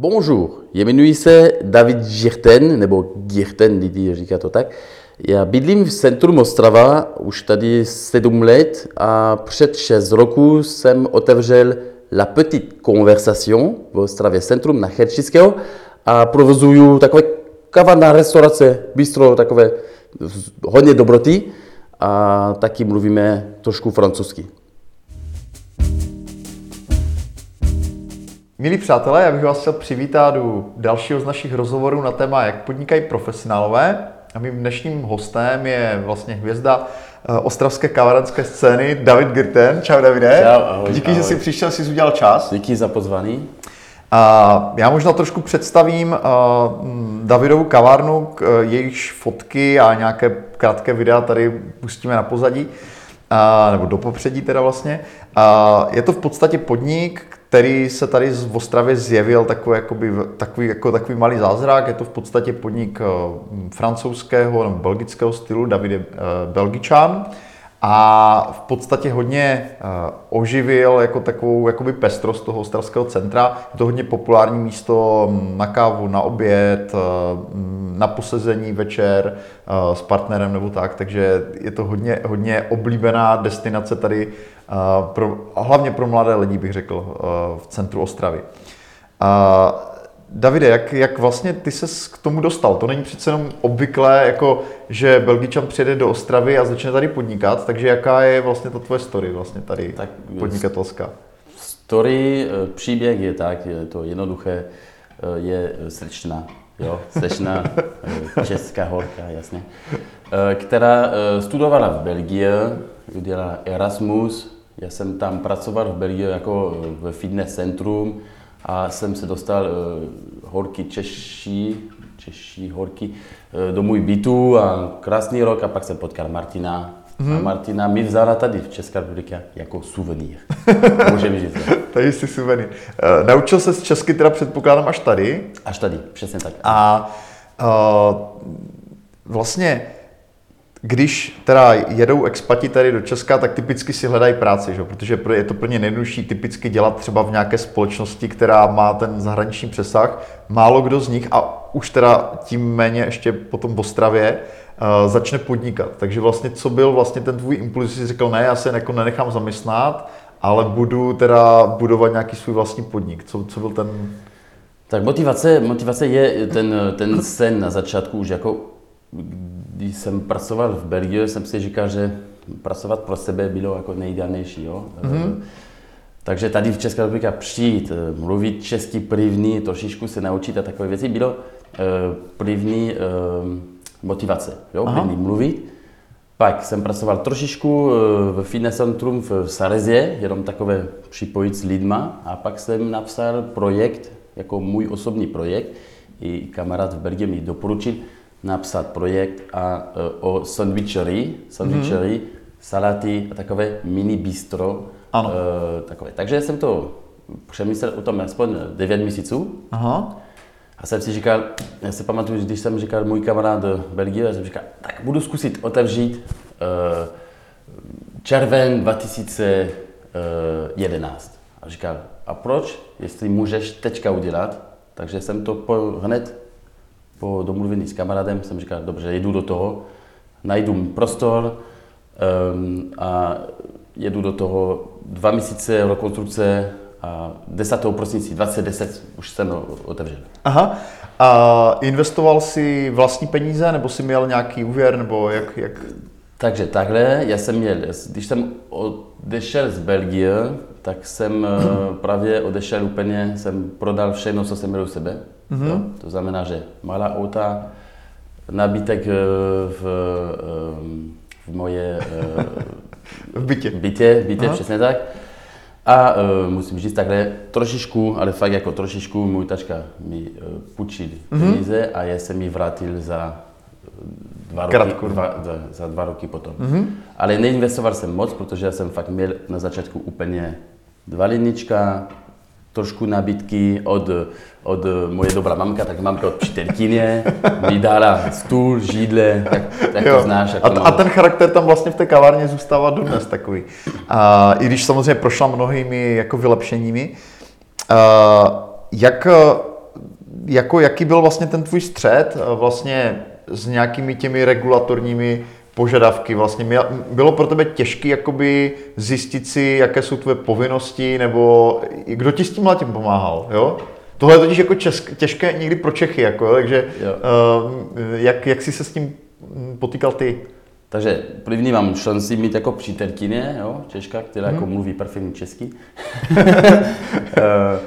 Bonjour, jmenuji se David Girten, nebo Girten, lidi říká to tak. Já bydlím v centru Ostrava už tady sedm let a před šest roku jsem otevřel La Petite Conversation v Ostravě centrum na Herčického a provozuju takové kavárna, restaurace, bistro, takové hodně dobroty a taky mluvíme trošku francouzsky. Milí přátelé, já bych vás chtěl přivítat u dalšího z našich rozhovorů na téma, jak podnikají profesionálové. A mým dnešním hostem je vlastně hvězda eh, ostravské kavárenské scény David Girten. Čau Davide. Čau, ahoj, Díky, ahoj. že jsi přišel, jsi udělal čas. Díky za pozvání. A já možná trošku představím uh, Davidovu kavárnu, uh, jejíž fotky a nějaké krátké videa tady pustíme na pozadí, nebo do popředí teda vlastně. Je to v podstatě podnik, který se tady v Ostravě zjevil takový, jakoby, takový, jako takový malý zázrak. Je to v podstatě podnik uh, francouzského nebo belgického stylu, David je uh, belgičan a v podstatě hodně uh, oživil jako takovou jakoby pestrost toho ostravského centra. Je to hodně populární místo mm, na kávu, na oběd, uh, na posezení večer s partnerem nebo tak, takže je to hodně, hodně oblíbená destinace tady, pro, a hlavně pro mladé lidi bych řekl, uh, v centru Ostravy. Uh, Davide, jak, jak vlastně ty se k tomu dostal? To není přece jenom obvyklé, jako že Belgičan přijede do Ostravy a začne tady podnikat, takže jaká je vlastně ta tvoje story vlastně tady Tak, podnikatelská? Story, eh, příběh je tak, je to jednoduché, eh, je srdčná, jo, srdčná eh, česká holka, jasně, eh, která eh, studovala v Belgii, udělala Erasmus, já jsem tam pracoval v Belgii jako eh, ve fitness centrum a jsem se dostal eh, horky Češí, Češí horky eh, do můj bytu a krásný rok a pak jsem potkal Martina a Martina mi vzala tady v České republice jako suvenýr. Můžeme říct. Tady jsi suvený. Uh, naučil se z česky teda předpokládám až tady Až tady, přesně tak. a uh, vlastně když teda jedou expati tady do Česka, tak typicky si hledají práci, že? protože pro- je to pro ně nejjednodušší typicky dělat třeba v nějaké společnosti, která má ten zahraniční přesah. Málo kdo z nich, a už teda tím méně ještě potom v Ostravě, uh, začne podnikat. Takže vlastně co byl vlastně ten tvůj impuls, jsi řekl, ne, já se jako nenechám zaměstnat, ale budu teda budovat nějaký svůj vlastní podnik. Co, co byl ten... Tak motivace, motivace je ten, ten sen na začátku už jako, když jsem pracoval v Belgii, jsem si říkal, že pracovat pro sebe bylo jako nejideálnější. Jo? Mm-hmm. Takže tady v České republice přijít, eh, mluvit český první, trošičku se naučit a takové věci, bylo eh, první motivace. Jo? Aha. První mluvit. Pak jsem pracoval trošičku v fitness centrum v Sarezie, jenom takové připojit s lidma a pak jsem napsal projekt, jako můj osobní projekt. I kamarád v Belgii mi doporučil napsat projekt a, eh, o sandwichery, sandwichery, mm-hmm. salaty a takové mini bistro. Ano. eh, takové. Takže jsem to přemyslel o tom aspoň 9 měsíců. Aha. A jsem si říkal, já si pamatuju, když jsem říkal můj kamarád do Belgie, já jsem říkal, tak budu zkusit otevřít uh, červen 2011. A říkal, a proč, jestli můžeš teďka udělat? Takže jsem to po, hned po domluvení s kamarádem jsem říkal, dobře, jedu do toho, najdu prostor um, a jedu do toho dva měsíce rekonstrukce a 10. prosinci 2010 už jsem otevřel. Aha. A investoval si vlastní peníze, nebo si měl nějaký úvěr, nebo jak, jak... Takže takhle, já jsem měl, když jsem odešel z Belgie, tak jsem eh, právě odešel úplně, jsem prodal všechno, co jsem měl u sebe. Mm-hmm. Jo? To znamená, že malá auta, nabytek eh, v, eh, v moje eh, V bytě. bytě, bytě Aha. přesně tak. A uh, musím říct takhle, trošičku, ale fakt jako trošičku, můj tačka mi uh, půjčil Mhm. peníze a já jsem mi vrátil za dva roky, Krátko. dva, za, za dva roky potom. Ale neinvestoval jsem moc, protože já jsem fakt měl na začátku úplně dva linička, trošku nabídky od, od moje dobrá mamka, tak mamka od přítelkyně mi dala stůl, židle, tak, tak to znáš. jak A, to mám. a ten charakter tam vlastně v té kavárně zůstává dodnes takový. A, I když samozřejmě prošla mnohými jako vylepšeními. A, jak jako jaký byl vlastně ten tvůj střed vlastně s nějakými těmi regulatorními požadavky. Vlastně bylo pro tebe těžké jakoby zjistit si, jaké jsou tvoje povinnosti, nebo kdo ti s tímhle tím pomáhal, jo? Tohle je totiž jako česk, těžké někdy pro Čechy, jako, jo? takže uh, jak, jak jsi se s tím potýkal ty? Takže první mám šanci mít jako přítelkyně, jo, Češka, která hmm. jako mluví perfektně česky. Eh,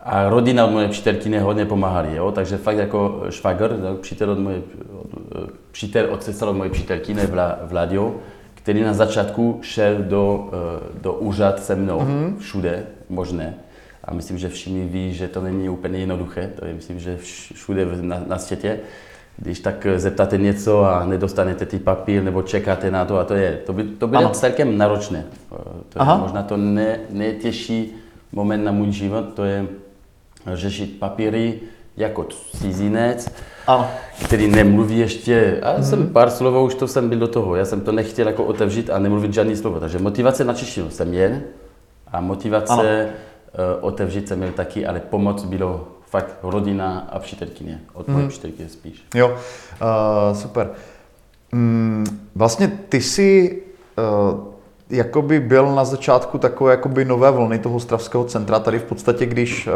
a rodina od moje přítelkyně hodně pomáhali, jo? takže fakt jako švagr, přítel od moje, přítel od sestra od moje přítelkyně Vladio, který na začátku šel do, eh, do úřad se mnou, mm-hmm. všude možné. A myslím, že všichni ví, že to není úplně jednoduché, to je myslím, že všude na, na světě. Když tak zeptáte něco a nedostanete ty papír nebo čekáte na to a to je, to by, to by celkem náročné. To je Aha. možná to ne, nejtěžší moment na můj život, to je řešit papíry jako cizinec, ano. který nemluví ještě, a mm. jsem pár slovo, už to jsem byl do toho, já jsem to nechtěl jako otevřít a nemluvit žádný slovo, takže motivace na češtinu jsem jen a motivace ano. Uh, otevřít jsem měl taky, ale pomoc bylo fakt rodina a přítelkyně, od moje mm. přítelkyně spíš. Jo, uh, super. Mm, vlastně ty jsi uh, jakoby byl na začátku takové jakoby nové vlny toho Stravského centra. Tady v podstatě, když uh,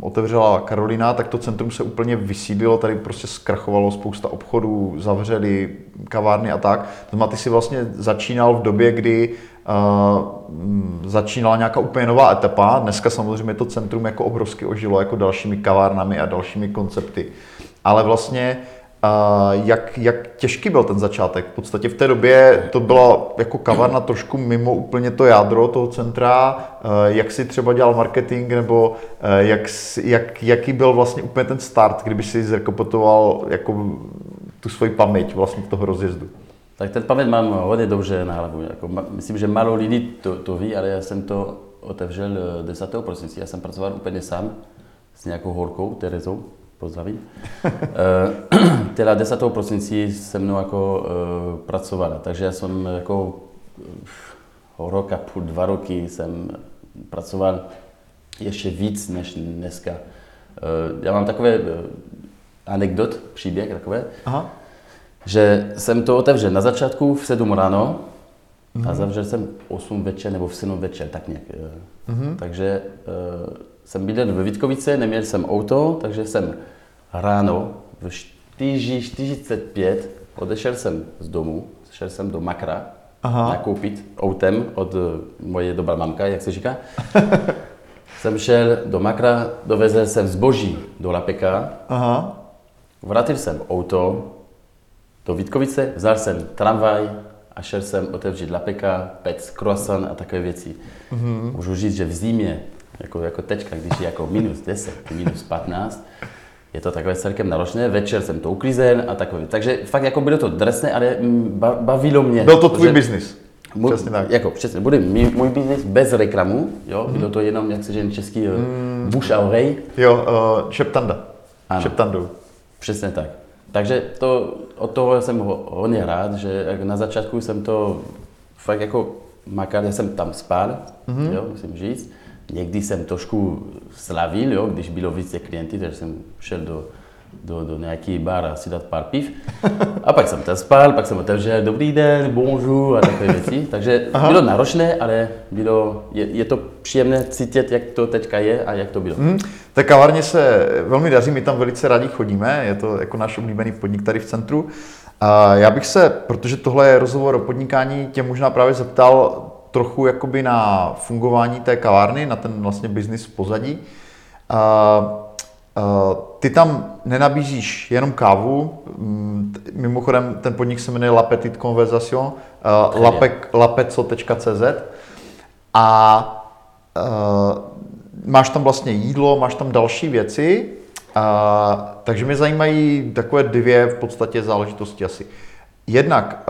otevřela Karolina, tak to centrum se úplně vysídlilo, tady prostě zkrachovalo spousta obchodů, zavřeli kavárny a tak. To ty si vlastně začínal v době, kdy uh, začínala nějaká úplně nová etapa. Dneska samozřejmě to centrum jako obrovsky ožilo jako dalšími kavárnami a dalšími koncepty. Ale vlastně jak, jak těžký byl ten začátek? V podstatě v té době to byla jako kavárna trošku mimo úplně to jádro toho centra. Jak si třeba dělal marketing, nebo jak, jak, jaký byl vlastně úplně ten start, kdyby si zrekopotoval jako tu svoji paměť vlastně toho rozjezdu? Tak ten paměť mám hodně dobře na hlavu. Jako, myslím, že málo lidí to, to ví, ale já jsem to otevřel 10. prosince. Já jsem pracoval úplně sám s nějakou horkou, Terezou pozdravím, která 10. prosinci se mnou jako uh, pracovala. Takže já jsem jako uh, rok a půl, dva roky jsem pracoval ještě víc než dneska. Já mám takové anekdot, příběh takové, Aha. že jsem to otevřel na začátku v 7 ráno mm-hmm. a mhm. zavřel jsem 8 večer nebo v 7 večer, tak nějak. Mm-hmm. Takže jsem bydlel ve Vítkovice, neměl jsem auto, takže jsem ráno v 4.45 odešel jsem z domu, šel jsem do Makra Aha. nakoupit autem od moje dobrá mamka, jak se říká. jsem šel do Makra, dovezl jsem zboží do Lapeka, Aha. vrátil jsem auto do Vítkovice, vzal jsem tramvaj a šel jsem otevřít Lapeka, pec, croissant a takové věci. Mm-hmm. Můžu říct, že v zimě, jako, jako teďka, když je jako minus 10, minus 15, je to takové celkem náročné. Večer jsem to uklizen a takové. Takže fakt jako bylo to drsné, ale bavilo mě. Byl to tvůj biznis? Přesně tak. Jako přesně, bude můj, můj biznis bez reklamu, jo, mm. bylo to jenom, jak se říká český, mm. buš a orej. Jo, uh, šeptanda. Ano. Šeptandou. Přesně tak. Takže to, od toho jsem hodně rád, že na začátku jsem to fakt jako makal, já jsem tam spal, mm-hmm. jo, musím říct. Někdy jsem trošku slavil, jo, když bylo více klienty, takže jsem šel do, do, do nějaký bar a si dát pár piv. A pak jsem tam spal, pak jsem otevřel dobrý den, bonjour a takové věci. Takže Aha. bylo náročné, ale bylo, je, je, to příjemné cítit, jak to teďka je a jak to bylo. Hmm. Tak kavárně se velmi daří, my tam velice rádi chodíme, je to jako náš oblíbený podnik tady v centru. A já bych se, protože tohle je rozhovor o podnikání, tě možná právě zeptal, trochu jakoby na fungování té kavárny, na ten vlastně biznis v pozadí. ty tam nenabízíš jenom kávu, mm, mimochodem ten podnik se jmenuje La Petite Conversation, lapeco.cz a máš tam vlastně jídlo, máš tam další věci, takže mě zajímají takové dvě v podstatě záležitosti asi. Jednak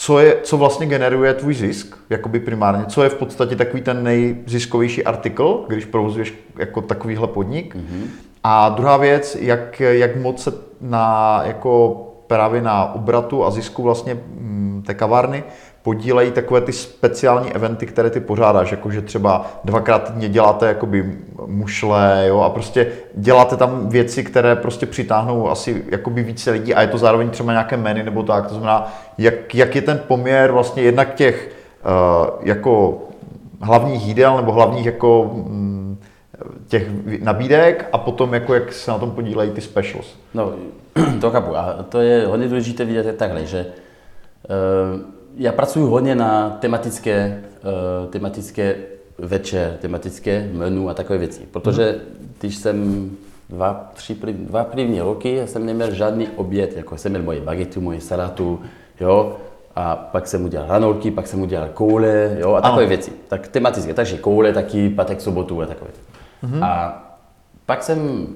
co, je, co vlastně generuje tvůj zisk, jakoby primárně, co je v podstatě takový ten nejziskovější artikl, když provozuješ jako takovýhle podnik. Mm-hmm. A druhá věc, jak, jak moc se na, jako právě na obratu a zisku vlastně mm, té kavárny podílejí takové ty speciální eventy, které ty pořádáš, jakože třeba dvakrát týdně děláte jakoby mušle, jo, a prostě děláte tam věci, které prostě přitáhnou asi jakoby více lidí a je to zároveň třeba nějaké menu nebo tak, to znamená, jak, jak je ten poměr vlastně jednak těch uh, jako hlavních jídel nebo hlavních jako mm, těch nabídek a potom jako jak se na tom podílejí ty specials. No, to chápu. A to je hodně důležité vidět takhle, že uh, já pracuji hodně na tematické, uh, tematické večer, tematické menu a takové věci. Protože když jsem dva, tři, dva první roky jsem neměl žádný oběd, jako jsem měl moje bagety, moje salatu, jo, a pak jsem udělal hranolky, pak jsem udělal koule, jo, a takové ano. věci. Tak tematické, takže koule taky, patek sobotu a takové. Mm-hmm. A pak jsem uh,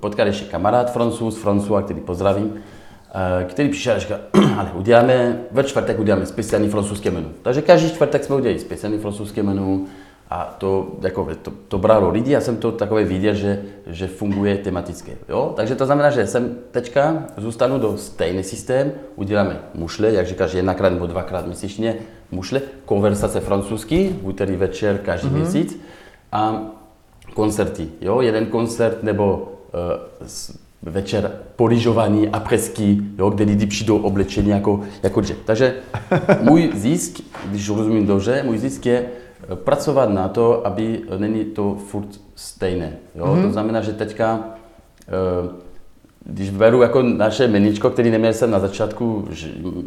potkal ještě kamarád francouz, François, který pozdravím, který přišel a říkal, ale uděláme, ve čtvrtek uděláme speciální francouzské menu. Takže každý čtvrtek jsme udělali speciální francouzské menu, a to, jako, to, to bralo lidi, já jsem to takové viděl, že, že funguje tematicky. Jo? Takže to znamená, že jsem teďka zůstanu do stejný systém, uděláme mušle, jak říkáš, jednakrát nebo dvakrát měsíčně mušle, konversace francouzsky, v úterý večer každý mm-hmm. měsíc a koncerty. Jo? Jeden koncert nebo uh, večer poližování a presky, jo, kde lidi přijdou oblečení jako, jako dže. Takže můj zisk, když rozumím dobře, můj zisk je pracovat na to, aby není to furt stejné. Jo? Mm-hmm. To znamená, že teďka, eh, když beru jako naše meničko, který neměl jsem na začátku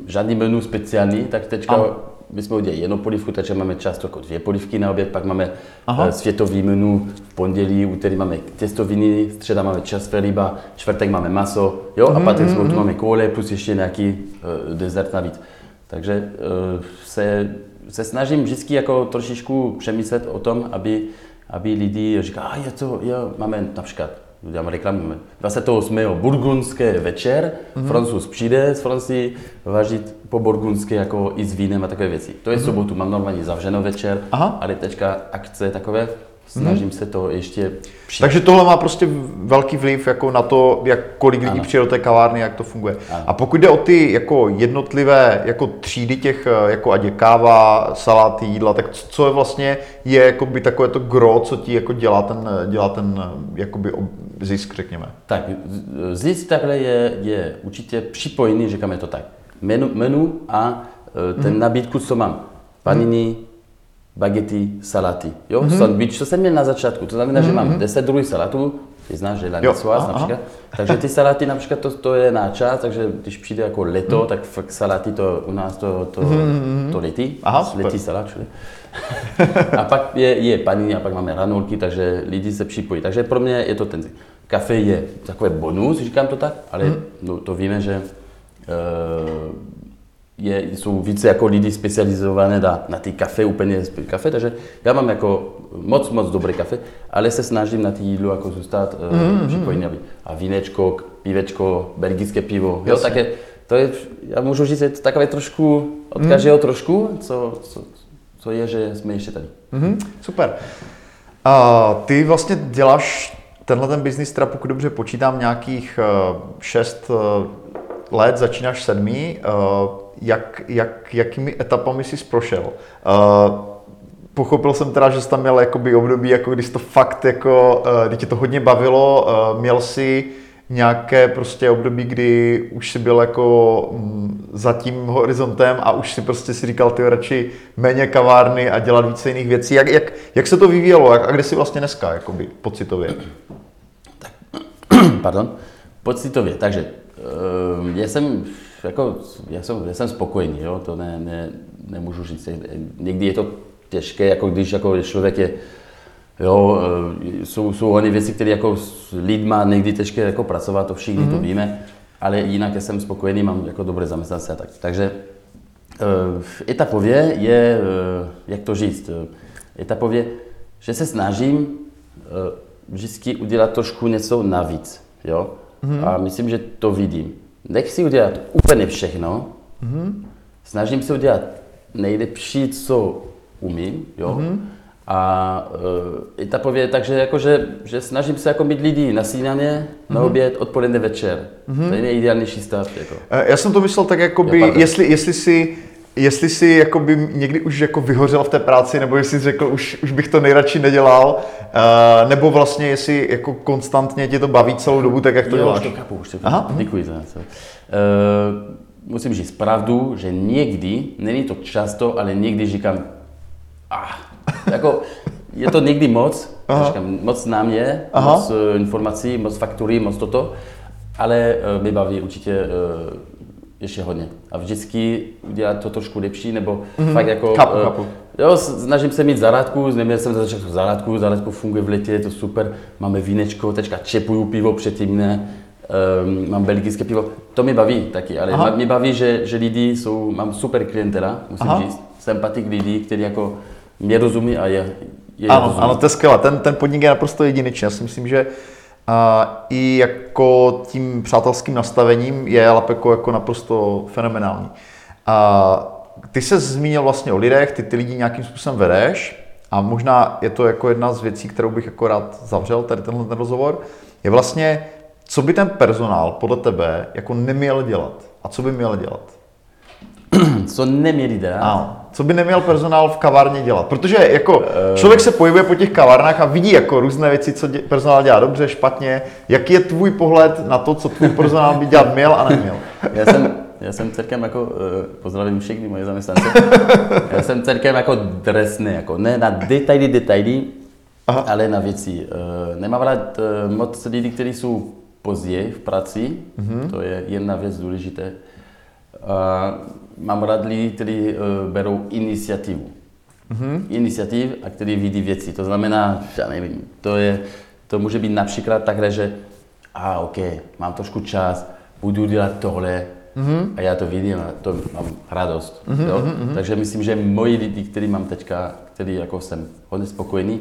žádný menu speciální, tak teďka. My jsme udělali jednu polivku, takže máme často jako dvě polivky na oběd, pak máme Aha. Eh, světový menu v pondělí, úterý máme těstoviny, středa máme čerstvé ryba, čtvrtek máme maso, jo, mm-hmm, a pak mm-hmm. tu máme koule plus ještě nějaký uh, dezert navíc. Takže uh, se se snažím vždycky jako trošičku přemyslet o tom, aby, aby lidi říkali, a je to, jo, máme například, děláme reklamu, 28. burgundské večer, mm-hmm. francouz přijde z Francii vařit po burgundské jako i s vínem a takové věci. To je mm-hmm. sobotu, mám normálně zavřeno večer, Aha. ale teďka akce takové, snažím mm-hmm. se to ještě přijít. Takže tohle má prostě velký vliv jako na to, jak kolik lidí přijde do té kavárny, jak to funguje. Ano. A pokud jde o ty jako jednotlivé jako třídy těch, eh, jako ať je káva, saláty, jídla, tak co je vlastně je jako by takové to gro, co ti jako dělá ten, dělá ten eh, jakoby zisk, řekněme? Tak zisk takhle je, je určitě připojený, říkáme to tak, menu, menu a eh, ten mm-hmm. nabídku, co mám. Panini, mm-hmm bagety, salaty. Jo, mm-hmm. sandwich, to jsem měl na začátku. To znamená, mm-hmm. že mám 10 mhm. druhých salatů, ty znáš, že lanicová například. Takže ty salaty například to, to je na čas, takže když přijde jako leto, mm. tak fakt salaty to u nás to, to, mm-hmm. to letí. Aha, letí salát všude. a pak je, je paní a pak máme ranolky, takže lidi se připojí. Takže pro mě je to ten kafe je takové bonus, říkám to tak, ale mm. no, to víme, že uh, je, jsou více jako lidi specializované na, na ty kafe, úplně kafe, takže já mám jako moc, moc dobré kafe, ale se snažím na ty jídlo jako zůstat uh, mm-hmm. připojený. A vínečko, pivečko, belgické pivo, jo, také, to je, já můžu říct, je to takové trošku, od mm. každého trošku, co, co, co je, že jsme ještě tady. Mm-hmm, super. A ty vlastně děláš tenhle ten biznis, teda pokud dobře počítám, nějakých uh, šest uh, let, začínáš sedmý. Uh, jak, jak, jakými etapami jsi prošel. Uh, pochopil jsem teda, že jsi tam měl jakoby období, jako když to fakt jako, uh, kdy tě to hodně bavilo, uh, měl jsi nějaké prostě období, kdy už si byl jako mm, za tím horizontem a už si prostě si říkal, ty radši méně kavárny a dělat více jiných věcí. Jak, jak, jak se to vyvíjelo a kde jsi vlastně dneska, jakoby, pocitově? Tak, pardon, pocitově, takže já jsem jako, já jsem, já jsem spokojený, jo? to ne, ne, nemůžu říct. Někdy je to těžké, jako když jako člověk je, jo, eh, jsou, jsou hodně věci, které jako s lidma někdy těžké jako pracovat, to všichni mm-hmm. to mhm. víme, ale jinak jsem spokojený, mám jako dobré zaměstnance a tak. Takže uh, etapově je, uh, jak to říct, etapově, že se snažím vždycky udělat trošku něco navíc, jo, mm-hmm. a myslím, že to vidím nechci udělat úplně všechno, mm-hmm. snažím se udělat nejlepší, co umím, jo. Mm-hmm. A uh, etapově takže jako, že, že snažím se jako mít lidi na snídaně, mm-hmm. na mhm. oběd, odpoledne, večer. Mm-hmm. To je nejideálnější stav. Jako. Já jsem to myslel tak, jakoby, jestli, jestli si jestli jsi jako by někdy už jako vyhořel v té práci, nebo jestli jsi řekl, už, už bych to nejradši nedělal, uh, nebo vlastně jestli jako konstantně tě to baví celou dobu, tak jak to jo, děláš? už to chápu, už to Aha, chápu. Děkuji za to. Uh, musím říct pravdu, že někdy, není to často, ale někdy říkám, ah, jako, je to někdy moc, říkám, moc na mě, Aha. moc uh, informací, moc faktury, moc toto, ale uh, mě baví určitě uh, ještě hodně. A vždycky udělat to trošku lepší, nebo mm-hmm. fakt jako... Chápu, eh. Jo, snažím se mít zahrádku, neměl jsem za začátku zahrádku, zahrádku funguje v létě, je to super, máme vínečko, teďka čepuju pivo předtím, ne, um, mám belgické pivo, to mě baví taky, ale Aha. mě baví, že, že lidi jsou, mám super klientela, musím Aha. říct, sympatik lidí, kteří jako mě rozumí a je, je Ano, rozumí. ano, to je skvělé. Ten, ten podnik je naprosto jedinečný. Já si myslím, že a, i jako tím přátelským nastavením je Lapeko jako naprosto fenomenální. A, ty se zmínil vlastně o lidech, ty ty lidi nějakým způsobem vedeš a možná je to jako jedna z věcí, kterou bych jako rád zavřel, tady tenhle ten rozhovor, je vlastně, co by ten personál podle tebe jako neměl dělat a co by měl dělat? Co neměli dělat, Ano. Co by neměl personál v kavárně dělat? Protože jako člověk se pohybuje po těch kavárnách a vidí jako různé věci, co dě, personál dělá dobře, špatně. Jaký je tvůj pohled na to, co tvůj personál by dělat měl a neměl? Já jsem, já jsem celkem jako, uh, pozdravím všechny moje zaměstnance, já jsem celkem jako dresný, jako ne na detaily, detaily, Aha. ale na věci. Uh, nemám rád moc lidí, kteří jsou pozdě v práci, mm-hmm. to je jedna věc důležitá. Uh, mám rád lidi, kteří uh, berou iniciativu. Mm-hmm. Iniciativ a kteří vidí věci. To znamená, já nevím, to, je, to může být například takhle, že a OK, mám trošku čas, budu dělat tohle mm-hmm. a já to vidím a to mám radost. Mm-hmm, jo? Mm-hmm. Takže myslím, že moji lidi, který mám teďka, který jako jsem hodně spokojený,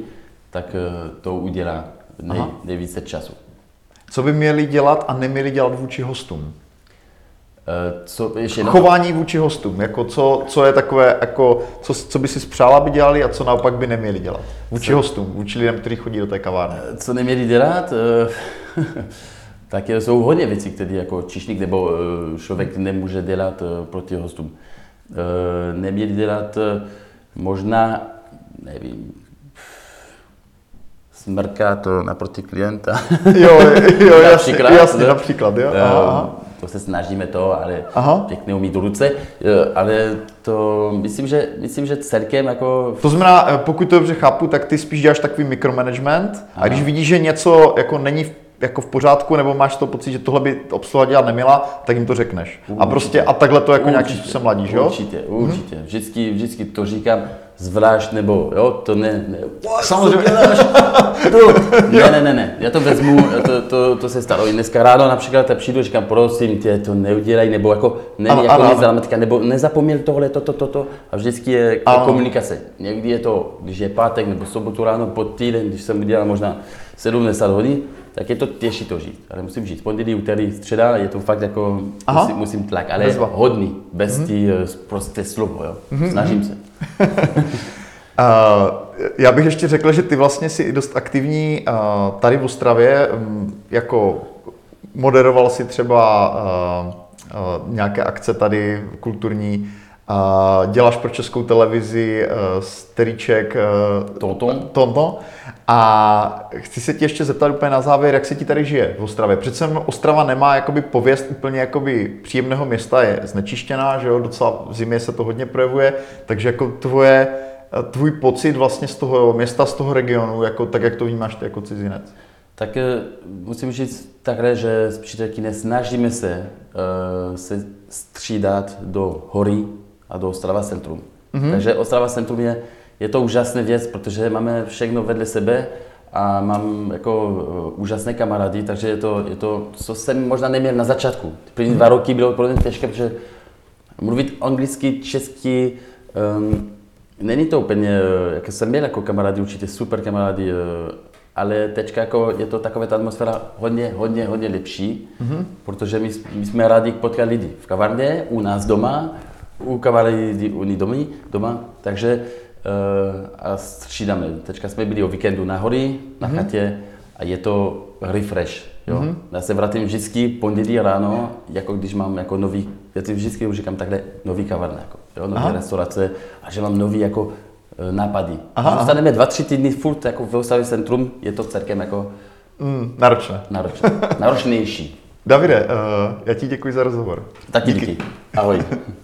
tak eh, to udělá nej, Aha. nejvíce času. Co by měli dělat a neměli dělat vůči hostům? Eh, Co ještě? Chování vůči hostům, jako co, co je takové, jako, co, co by si spřála, aby dělali a co naopak by neměli dělat? Vůči hostům, vůči lidem, kteří chodí do té kavárny. Co neměli dělat? eh, tak jsou hodně věcí, které jako čišník nebo eh, člověk nemůže dělat eh, proti hostům. Eh, Neměli dělat eh, možná, nevím, smrkat eh, naproti klienta. Jo, jo, Například, jasně, ne? například, jo. Eh, aha. To se snažíme to, ale Aha. pěkně umí do ruce. Eh, Ale to myslím, že, myslím, že celkem jako To znamená, eh, pokud to dobře chápu, tak ty spíš děláš takový mikromanagement a Ano. když vidíš, že něco jako není v, jako v pořádku, nebo máš to pocit, že tohle by obsluha dělat neměla, tak jim to řekneš. A Určitě. prostě a takhle to jako Určitě, způsobem ladíš, jo? Určitě, určitě. Vždycky, vždycky to říkám zvlášť, nebo jo, to ne, ne Samozřejmě. děláš? To, ne, ne, ne, ne, já to vezmu, to, to, to se stalo i dneska ráno například, tak přijdu říkám, prosím tě, to neudělej, nebo jako, ne, Ano, jako ano, dramatika, nebo nezapomněl tohle, toto, toto, a vždycky je Ano. komunikace. Někdy je to, když je pátek nebo sobotu ráno pod týden, když jsem udělal možná 70 hodin, tak je to těžší to žít. Ale musím žít. Pondělí, úterý, středa, je to fakt jako, Aha. musím, musím tlak, ale Bezva. hodný, bez mm-hmm. tý eh, prosté slovo, jo. Mm-hmm. Snažím se. Já bych ještě řekl, že ty vlastně si dost aktivní tady v Ostravě, jako moderoval si třeba nějaké akce tady kulturní, děláš pro českou televizi uh, steríček uh, Tonton? Tonton. A chci se ti ještě zeptat úplně na závěr, jak se ti tady žije v Ostravě. Přece Ostrava nemá jakoby pověst úplně jakoby příjemného města, je znečištěná, že jo, docela v zimě se to hodně projevuje, takže jako tvoje, tvůj pocit vlastně z toho města, z toho regionu, jako, tak jak to vnímáš ty jako cizinec? Tak eh, musím říct takhle, že s přítelkyně snažíme se uh, se střídat do hory a do Ostrava centrum. Mm-hmm. Takže Ostrava centrum je, je to úžasná věc, protože máme všechno vedle sebe a mám jako uh, úžasné kamarády, takže je to, je to, co jsem možná neměl na začátku. První dva roky bylo pro mě těžké, protože mluvit anglicky, česky, um, není to úplně, eh, jako jsem měl jako kamarády, určitě super kamarády, eh, ale teďka jako je to taková ta atmosféra hodně, hodně, hodně lepší, mm-hmm. protože my, my jsme rádi potkat lidi v kavárně, u nás doma, u kamarádí u ní domy, doma, takže a střídáme. Teďka jsme byli o víkendu na hory, na mm-hmm. chatě a je to refresh. Jo? Mm-hmm. Já se vrátím vždycky pondělí ráno, jako když mám jako nový, já si vždycky už říkám takhle, nový kavárna. Jako. jo, nové restaurace a že mám nový jako eh, nápady. Aha, Aha, Zůstaneme dva, tři týdny furt jako v Oslavě centrum, je to celkem jako Mm, náročné. náročné, náročnější. Davide, uh, já ti děkuji za rozhovor. Taky díky. Ahoj.